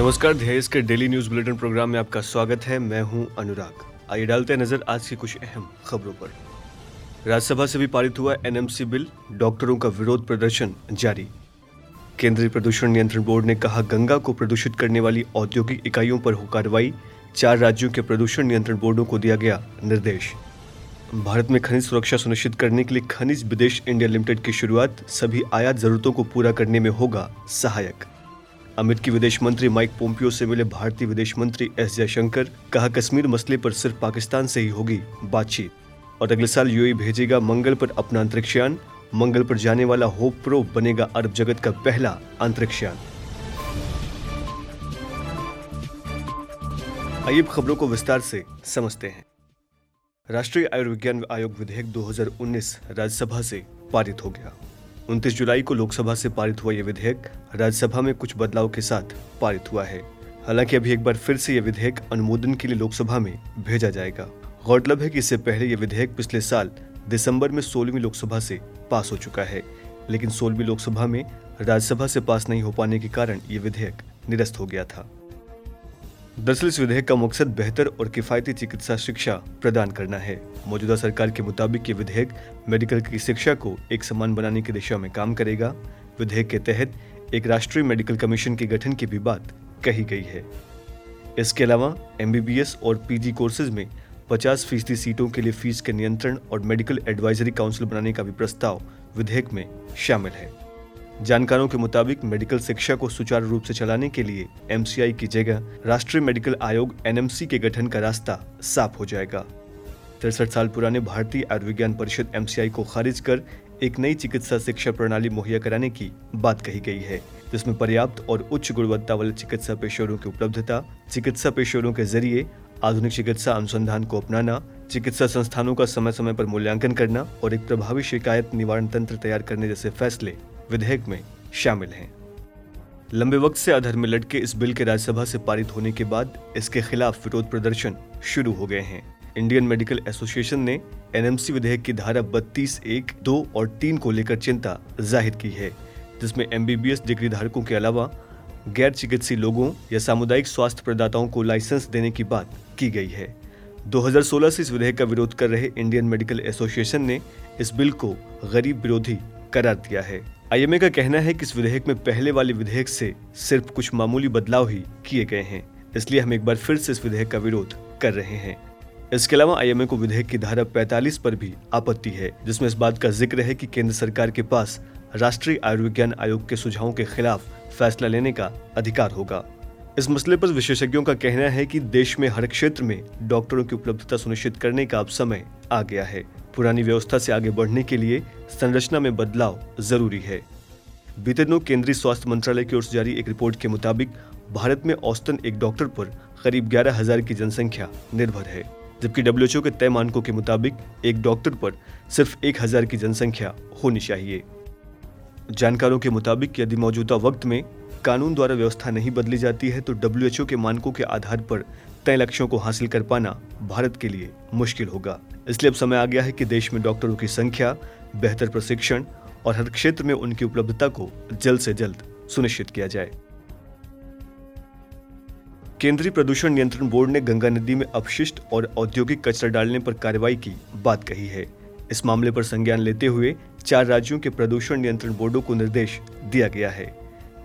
नमस्कार ध्येय के डेली न्यूज़ बुलेटिन प्रोग्राम में आपका स्वागत है। मैं हूँ अनुराग। आइए डालते हैं नज़र आज की कुछ अहम खबरों पर। राज्यसभा से भी पारित हुआ एनएमसी बिल, डॉक्टरों का विरोध प्रदर्शन जारी। केंद्रीय प्रदूषण नियंत्रण बोर्ड ने कहा, गंगा को प्रदूषित करने वाली औद्योगिक इकाइयों पर हो कार्रवाई। चार राज्यों के प्रदूषण नियंत्रण बोर्डों को दिया गया निर्देश। भारत में खनिज सुरक्षा सुनिश्चित करने के लिए खनिज विदेश इंडिया लिमिटेड की शुरुआत। सभी आयात जरूरतों को पूरा करने में होगा सहायक। अमेरिकी विदेश मंत्री माइक पोम्पियो से मिले भारतीय विदेश मंत्री एस जयशंकर कहा कश्मीर मसले पर सिर्फ़ पाकिस्तान से ही होगी बातचीत। और अगले साल यूएई भेजेगा मंगल पर अपना अंतरिक्षयान, मंगल पर जाने वाला होप प्रो बनेगा अरब जगत का पहला अंतरिक्षयान। आइए खबरों को विस्तार से समझते हैं। राष्ट्रीय आयुर्विज्ञान आयोग विधेयक 2019 राज्यसभा से पारित हो गया। उनतीस जुलाई को लोकसभा से पारित हुआ यह विधेयक राज्यसभा में कुछ बदलाव के साथ पारित हुआ है। हालाँकि अभी एक बार फिर से यह विधेयक अनुमोदन के लिए लोकसभा में भेजा जाएगा। गौरतलब है कि इससे पहले यह विधेयक पिछले साल दिसंबर में सोलहवीं लोकसभा से पास हो चुका है, लेकिन सोलहवीं लोकसभा में राज्यसभा से पास नहीं हो पाने के कारण ये विधेयक निरस्त हो गया था। दरअसल इस विधेयक का मकसद बेहतर और किफायती चिकित्सा शिक्षा प्रदान करना है। मौजूदा सरकार के मुताबिक ये विधेयक मेडिकल की शिक्षा को एक समान बनाने की दिशा में काम करेगा। विधेयक के तहत एक राष्ट्रीय मेडिकल कमीशन के गठन की भी बात कही गई है। इसके अलावा एमबीबीएस और पीजी कोर्सेज में 50 फ़ीसदी सीटों के लिए फ़ीस के नियंत्रण और मेडिकल एडवाइजरी काउंसिल बनाने का भी प्रस्ताव विधेयक में शामिल है। जानकारों के मुताबिक मेडिकल शिक्षा को सुचारू रूप से चलाने के लिए एमसीआई की जगह राष्ट्रीय मेडिकल आयोग एनएमसी के गठन का रास्ता साफ़ हो जाएगा। तिरसठ साल पुराने भारतीय आयुर्विज्ञान परिषद एमसीआई को खारिज कर एक नई चिकित्सा शिक्षा प्रणाली मुहैया कराने की बात कही गई है, जिसमें पर्याप्त और उच्च गुणवत्ता वाले चिकित्सा पेशेवरों की उपलब्धता, चिकित्सा पेशेवरों के ज़रिए आधुनिक चिकित्सा अनुसंधान को अपनाना, चिकित्सा संस्थानों का समय समय पर मूल्यांकन करना और एक प्रभावी शिकायत निवारण तंत्र तैयार करने जैसे फैसले विधेयक में शामिल हैं। लंबे वक्त से अधर में लटके इस बिल के राज्यसभा से पारित होने के बाद इसके खिलाफ विरोध प्रदर्शन शुरू हो गए हैं। इंडियन मेडिकल एसोसिएशन ने एनएमसी विधेयक की धारा बत्तीस एक, दो और तीन को लेकर चिंता ज़ाहिर की है, जिसमें एमबीबीएस डिग्री धारकों के अलावा गैर चिकित्सीय लोगों या सामुदायिक स्वास्थ्य प्रदाताओं को लाइसेंस देने की बात की गई है। 2016 से इस विधेयक का विरोध कर रहे इंडियन मेडिकल एसोसिएशन ने इस बिल को गरीब विरोधी करार दिया है। आईएमए का कहना है कि इस विधेयक में पहले वाले विधेयक से सिर्फ़ कुछ मामूली बदलाव ही किए गए हैं, इसलिए हम एक बार फिर से इस विधेयक का विरोध कर रहे हैं। इसके अलावा आईएमए को विधेयक की धारा 45 पर भी आपत्ति है, जिसमें इस बात का ज़िक्र है कि केंद्र सरकार के पास राष्ट्रीय आयुर्विज्ञान आयोग के सुझावों के खिलाफ फैसला लेने का अधिकार होगा। इस मसले पर विशेषज्ञों का कहना है कि देश में हर क्षेत्र में डॉक्टरों की उपलब्धता सुनिश्चित करने का अब समय आ गया है। पुरानी व्यवस्था से आगे बढ़ने के लिए संरचना में बदलाव ज़रूरी है। बीते दिनों केंद्रीय स्वास्थ्य मंत्रालय की ओर से जारी एक रिपोर्ट के मुताबिक भारत में औसतन एक डॉक्टर पर करीब ग्यारह हज़ार की जनसंख्या निर्भर है, जबकि डब्ल्यूएचओ के तय मानकों के मुताबिक एक डॉक्टर पर सिर्फ़ एक हज़ार की जनसंख्या होनी चाहिए। जानकारों के मुताबिक यदि मौजूदा वक्त में कानून द्वारा व्यवस्था नहीं बदली जाती है तो डब्ल्यूएचओ के मानकों के आधार पर तय लक्ष्यों को हासिल कर पाना भारत के लिए मुश्किल होगा। इसलिए अब समय आ गया है कि देश में डॉक्टरों की संख्या, बेहतर प्रशिक्षण और हर क्षेत्र में उनकी उपलब्धता को जल्द से जल्द सुनिश्चित किया जाए। केंद्रीय प्रदूषण नियंत्रण बोर्ड ने गंगा नदी में अपशिष्ट और औद्योगिक कचरा डालने पर कार्रवाई की बात कही है। इस मामले पर संज्ञान लेते हुए चार राज्यों के प्रदूषण नियंत्रण बोर्डों को निर्देश दिया गया है।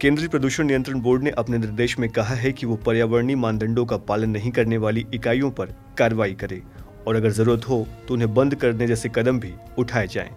केंद्रीय प्रदूषण नियंत्रण बोर्ड ने अपने निर्देश में कहा है कि वो पर्यावरणीय मानदंडों का पालन नहीं करने वाली इकाइयों पर कार्रवाई करे और अगर ज़रूरत हो तो उन्हें बंद करने जैसे कदम भी उठाए जाएँ।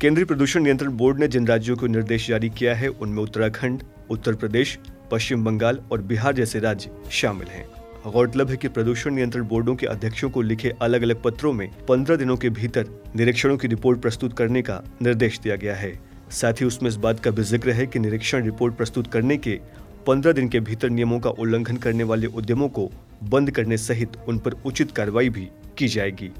केंद्रीय प्रदूषण नियंत्रण बोर्ड ने जिन राज्यों को निर्देश जारी किया है, उनमें उत्तराखंड, उत्तर प्रदेश, पश्चिम बंगाल और बिहार जैसे राज्य शामिल हैं गौरतलब है कि प्रदूषण नियंत्रण बोर्डों के अध्यक्षों को लिखे अलग अलग पत्रों में पंद्रह दिनों के भीतर निरीक्षणों की रिपोर्ट प्रस्तुत करने का निर्देश दिया गया है साथ ही उसमें इस बात का भी ज़िक्र है कि निरीक्षण रिपोर्ट प्रस्तुत करने के पंद्रह दिन के भीतर नियमों का उल्लंघन करने वाले उद्यमों को बंद करने सहित उन पर उचित कार्रवाई भी की जाएगी।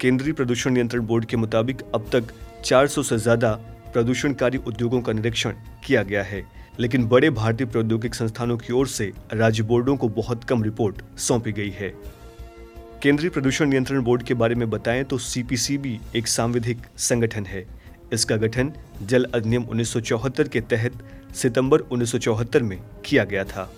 केंद्रीय प्रदूषण नियंत्रण बोर्ड के मुताबिक अब तक 400 से ज़्यादा प्रदूषणकारी उद्योगों का निरीक्षण किया गया है, लेकिन बड़े भारतीय प्रौद्योगिक संस्थानों की ओर से राज्य बोर्डों को बहुत कम रिपोर्ट सौंपी गई है। केंद्रीय प्रदूषण नियंत्रण बोर्ड के बारे में बताएँ तो सीपीसीबी एक सांविधिक संगठन है। इसका गठन जल अधिनियम उन्नीस सौ चौहत्तर के तहत सितंबर उन्नीस सौ चौहत्तर में किया गया था।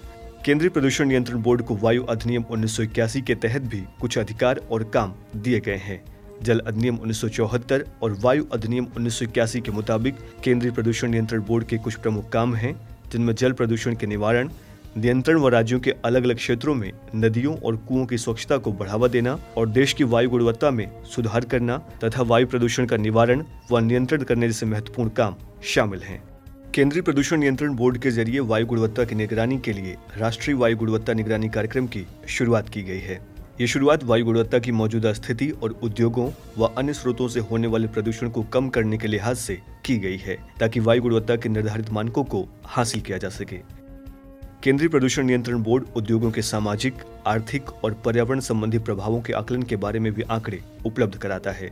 केंद्रीय प्रदूषण नियंत्रण बोर्ड को वायु अधिनियम उन्नीस सौ इक्यासी के तहत भी कुछ अधिकार और काम दिए गए हैं। जल अधिनियम उन्नीस सौ चौहत्तर और वायु अधिनियम उन्नीस सौ इक्यासी के मुताबिक केंद्रीय प्रदूषण नियंत्रण बोर्ड के कुछ प्रमुख काम हैं, जिनमें जल प्रदूषण के निवारण नियंत्रण व राज्यों के अलग अलग क्षेत्रों में नदियों और कुओं की स्वच्छता को बढ़ावा देना और देश की वायु गुणवत्ता में सुधार करना तथा वायु प्रदूषण का निवारण व नियंत्रण करने जैसे महत्वपूर्ण काम शामिल हैं। केंद्रीय प्रदूषण नियंत्रण बोर्ड के ज़रिए वायु गुणवत्ता की निगरानी के लिए राष्ट्रीय वायु गुणवत्ता निगरानी कार्यक्रम की शुरुआत की गई है। ये शुरुआत वायु गुणवत्ता की मौजूदा स्थिति और उद्योगों व अन्य स्रोतों से होने वाले प्रदूषण को कम करने के लिहाज से की गई है, ताकि वायु गुणवत्ता के निर्धारित मानकों को हासिल किया जा सके। केंद्रीय प्रदूषण नियंत्रण बोर्ड उद्योगों के सामाजिक, आर्थिक और पर्यावरण संबंधी प्रभावों के आकलन के बारे में भी आंकड़े उपलब्ध कराता है।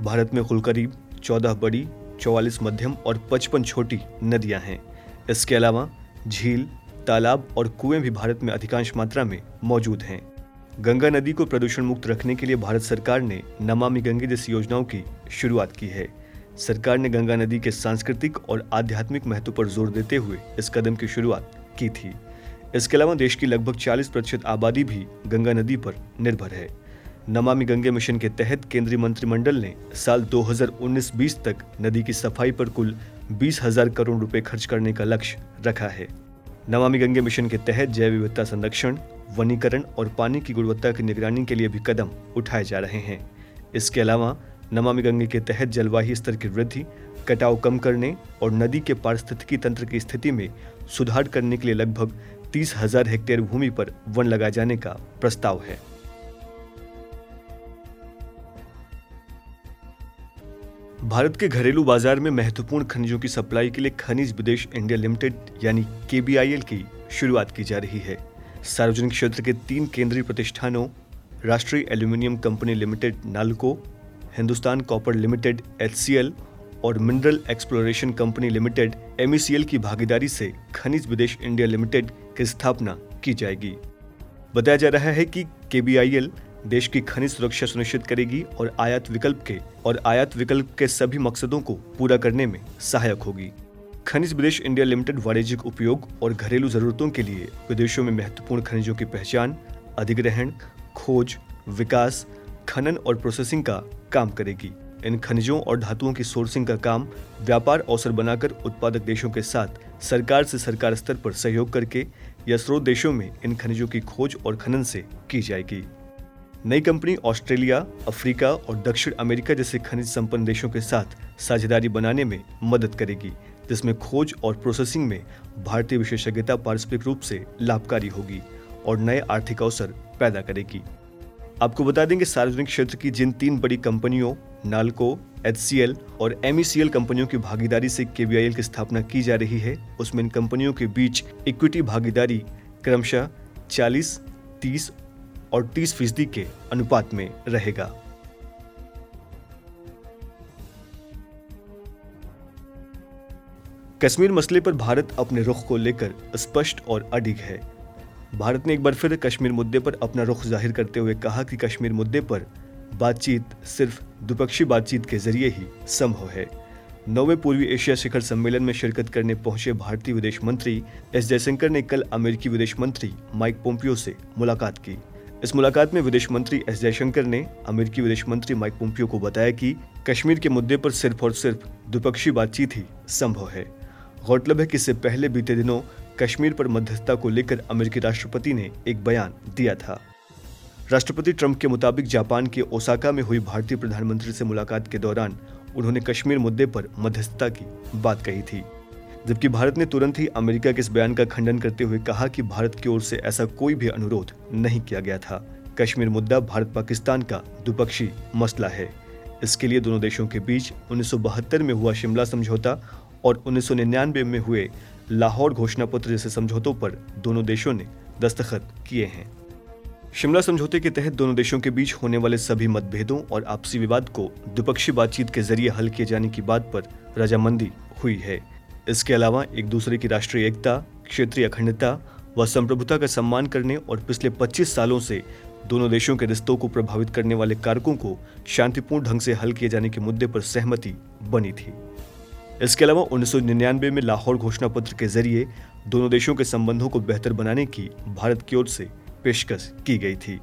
भारत में कुल करीब चौदह बड़ी, चौवालीस मध्यम और पचपन छोटी नदियाँ हैं। इसके अलावा झील, तालाब और कुएँ भी भारत में अधिकांश मात्रा में मौजूद हैं। गंगा नदी को प्रदूषण मुक्त रखने के लिए भारत सरकार ने नमामि गंगे जैसी योजनाओं की शुरुआत की है। सरकार ने गंगा नदी के सांस्कृतिक और आध्यात्मिक महत्व पर ज़ोर देते हुए इस कदम की शुरुआत की थी। इसके अलावा देश की लगभग 40 प्रतिशत आबादी भी गंगा नदी पर निर्भर है। नमामि गंगे मिशन के तहत केंद्रीय मंत्रिमंडल ने साल 2019-20 तक नदी की सफ़ाई पर कुल बीस हज़ार करोड़ रुपए खर्च करने का लक्ष्य रखा है। नमामि गंगे मिशन के तहत जैव विविधता संरक्षण, वनीकरण और पानी की गुणवत्ता की निगरानी के लिए भी कदम उठाए जा रहे हैं। इसके अलावा नमामि गंगे के तहत जलवायु स्तर की वृद्धि कटाव कम करने और नदी के पारिस्थितिकी तंत्र की स्थिति में सुधार करने के लिए लगभग तीस हज़ार हेक्टेयर भूमि पर वन लगाए जाने का प्रस्ताव है। भारत के घरेलू बाज़ार में महत्वपूर्ण खनिजों की सप्लाई के लिए खनिज विदेश इंडिया लिमिटेड यानी केबीआईएल की शुरुआत की जा रही है। सार्वजनिक क्षेत्र के तीन केंद्रीय प्रतिष्ठानों, राष्ट्रीय aluminium company limited NALCO, Hindustan copper limited HCL और mineral exploration company limited M की भागीदारी से खनिज विदेश इंडिया लिमिटेड की स्थापना की जाएगी। बताया जा रहा है कि के देश की खनिज सुरक्षा सुनिश्चित करेगी और आयात विकल्प के और आयात विकल्प के सभी मकसदों को पूरा करने में सहायक होगी। खनिज विदेश इंडिया लिमिटेड वाणिज्यिक उपयोग और घरेलू जरूरतों के लिए विदेशों में महत्वपूर्ण खनिजों की पहचान, अधिग्रहण, खोज, विकास, खनन और प्रोसेसिंग का काम करेगी। इन खनिजों और धातुओं की सोर्सिंग का काम व्यापार अवसर बनाकर उत्पादक देशों के साथ सरकार से सरकार स्तर पर सहयोग करके या स्रोत देशों में इन खनिजों की खोज और खनन से की जाएगी। नई कंपनी ऑस्ट्रेलिया, अफ्रीका और दक्षिण अमेरिका जैसे खनिज संपन्न देशों के साथ साझेदारी बनाने में मदद करेगी, जिसमें खोज और प्रोसेसिंग में भारतीय विशेषज्ञता पारस्परिक रूप से लाभकारी होगी और नए आर्थिक अवसर पैदा करेगी। आपको बता देंगे सार्वजनिक क्षेत्र की जिन तीन बड़ी कंपनियों नालको एच और एम कंपनियों की भागीदारी से के की स्थापना की जा रही है। उसमें इन कंपनियों के बीच इक्विटी भागीदारी क्रमशः 40, 30 और 30 फ़ीसदी के अनुपात में रहेगा। कश्मीर मसले पर भारत अपने रुख को लेकर स्पष्ट और अडिग है। भारत ने एक बार फिर कश्मीर मुद्दे पर अपना रुख ज़ाहिर करते हुए कहा कि कश्मीर मुद्दे पर बातचीत सिर्फ़ द्विपक्षीय बातचीत के ज़रिए ही संभव है। नौवे पूर्वी एशिया शिखर सम्मेलन में शिरकत करने पहुँचे भारतीय विदेश मंत्री एस जयशंकर ने कल अमेरिकी विदेश मंत्री माइक पोम्पियो से मुलाकात की। इस मुलाकात में विदेश मंत्री एस जयशंकर ने अमेरिकी विदेश मंत्री माइक पोम्पियो को बताया कि कश्मीर के मुद्दे पर सिर्फ़ और सिर्फ़ द्विपक्षीय बातचीत ही संभव है। गौरतलब है कि इससे पहले बीते दिनों कश्मीर पर मध्यस्थता को लेकर अमेरिकी राष्ट्रपति ने एक बयान दिया था। राष्ट्रपति ट्रंप के मुताबिक जापान के ओसाका में हुई भारतीय प्रधानमंत्री से मुलाकात के दौरान उन्होंने कश्मीर मुद्दे पर मध्यस्थता की बात कही थी। जबकि भारत ने तुरंत ही अमेरिका के इस बयान का खंडन करते हुए कहा कि भारत की ओर से ऐसा कोई भी अनुरोध नहीं किया गया था। कश्मीर मुद्दा भारत पाकिस्तान का द्विपक्षीय मसला है। इसके लिए दोनों देशों के बीच उन्नीस सौ बहत्तर में हुआ शिमला समझौता और उन्नीस सौ निन्यानबे में हुए लाहौर घोषणा पत्र जैसे समझौतों पर दोनों देशों ने दस्तखत किए हैं। शिमला समझौते के तहत दोनों देशों के बीच होने वाले सभी मतभेदों और आपसी विवाद को द्विपक्षीय बातचीत के ज़रिए हल किए जाने की बात पर रजामंदी हुई है। इसके अलावा एक दूसरे की राष्ट्रीय एकता, क्षेत्रीय अखंडता व संप्रभुता का सम्मान करने और पिछले 25 सालों से दोनों देशों के रिश्तों को प्रभावित करने वाले कारकों को शांतिपूर्ण ढंग से हल किए जाने के मुद्दे पर सहमति बनी थी। इसके अलावा उन्नीस सौ निन्यानवे में लाहौर घोषणा पत्र के ज़रिए दोनों देशों के संबंधों को बेहतर बनाने की भारत की ओर से पेशकश की गई थी।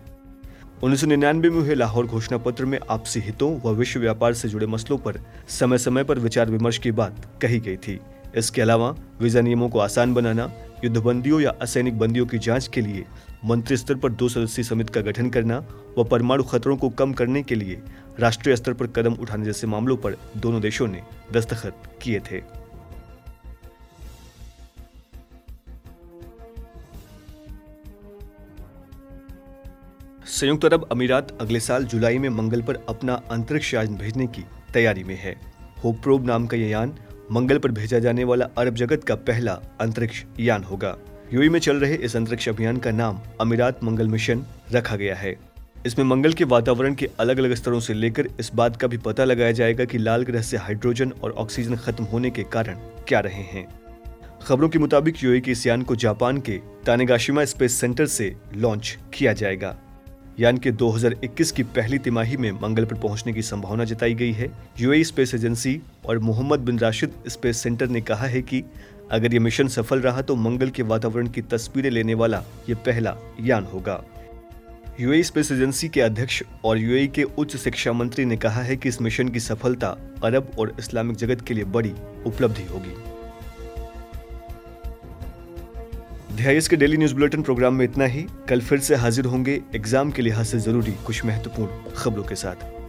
उन्नीस में हुए लाहौर घोषणा पत्र में आपसी हितों व विश्व व्यापार से जुड़े मसलों पर समय समय पर विचार विमर्श की बात कही गई थी। इसके अलावा वीज़ा नियमों को आसान बनाना, युद्धबंदियों या असैनिक बंदियों की जाँच के लिए मंत्री स्तर पर दो सदस्यीय समिति का गठन करना व परमाणु खतरों को कम करने के लिए राष्ट्रीय स्तर पर कदम उठाने जैसे मामलों पर दोनों देशों ने दस्तखत किए थे। संयुक्त अरब अमीरात अगले साल जुलाई में मंगल पर अपना अंतरिक्ष यान भेजने की तैयारी में है। होप प्रोब नाम का यह यान मंगल पर भेजा जाने वाला अरब जगत का पहला अंतरिक्ष यान होगा। यूई में चल रहे इस अंतरिक्ष अभियान का नाम अमीरात मंगल मिशन रखा गया है। इसमें मंगल के वातावरण के अलग अलग स्तरों से लेकर इस बात का भी पता लगाया जाएगा कि लाल ग्रह से हाइड्रोजन और ऑक्सीजन खत्म होने के कारण क्या रहे हैं। खबरों के मुताबिक यूए के इस यान को जापान के तानेगाशिमा स्पेस सेंटर से लॉन्च किया जाएगा। यान के 2021 की पहली तिमाही में मंगल पर पहुँचने की संभावना जताई गई है। यूएई स्पेस एजेंसी और Mohammed bin Rashid space centre ने कहा है कि अगर ये मिशन सफल रहा तो मंगल के वातावरण की तस्वीरें लेने वाला ये पहला यान होगा। यूएई स्पेस एजेंसी के अध्यक्ष और यूएई के उच्च शिक्षा मंत्री ने कहा है कि इस मिशन की सफलता अरब और इस्लामिक जगत के लिए बड़ी उपलब्धि होगी। ध्यास के डेली न्यूज़ बुलेटिन प्रोग्राम में इतना ही। कल फिर से हाजिर होंगे। एग्ज़ाम के लिहाज से ज़रूरी कुछ महत्वपूर्ण खबरों के साथ।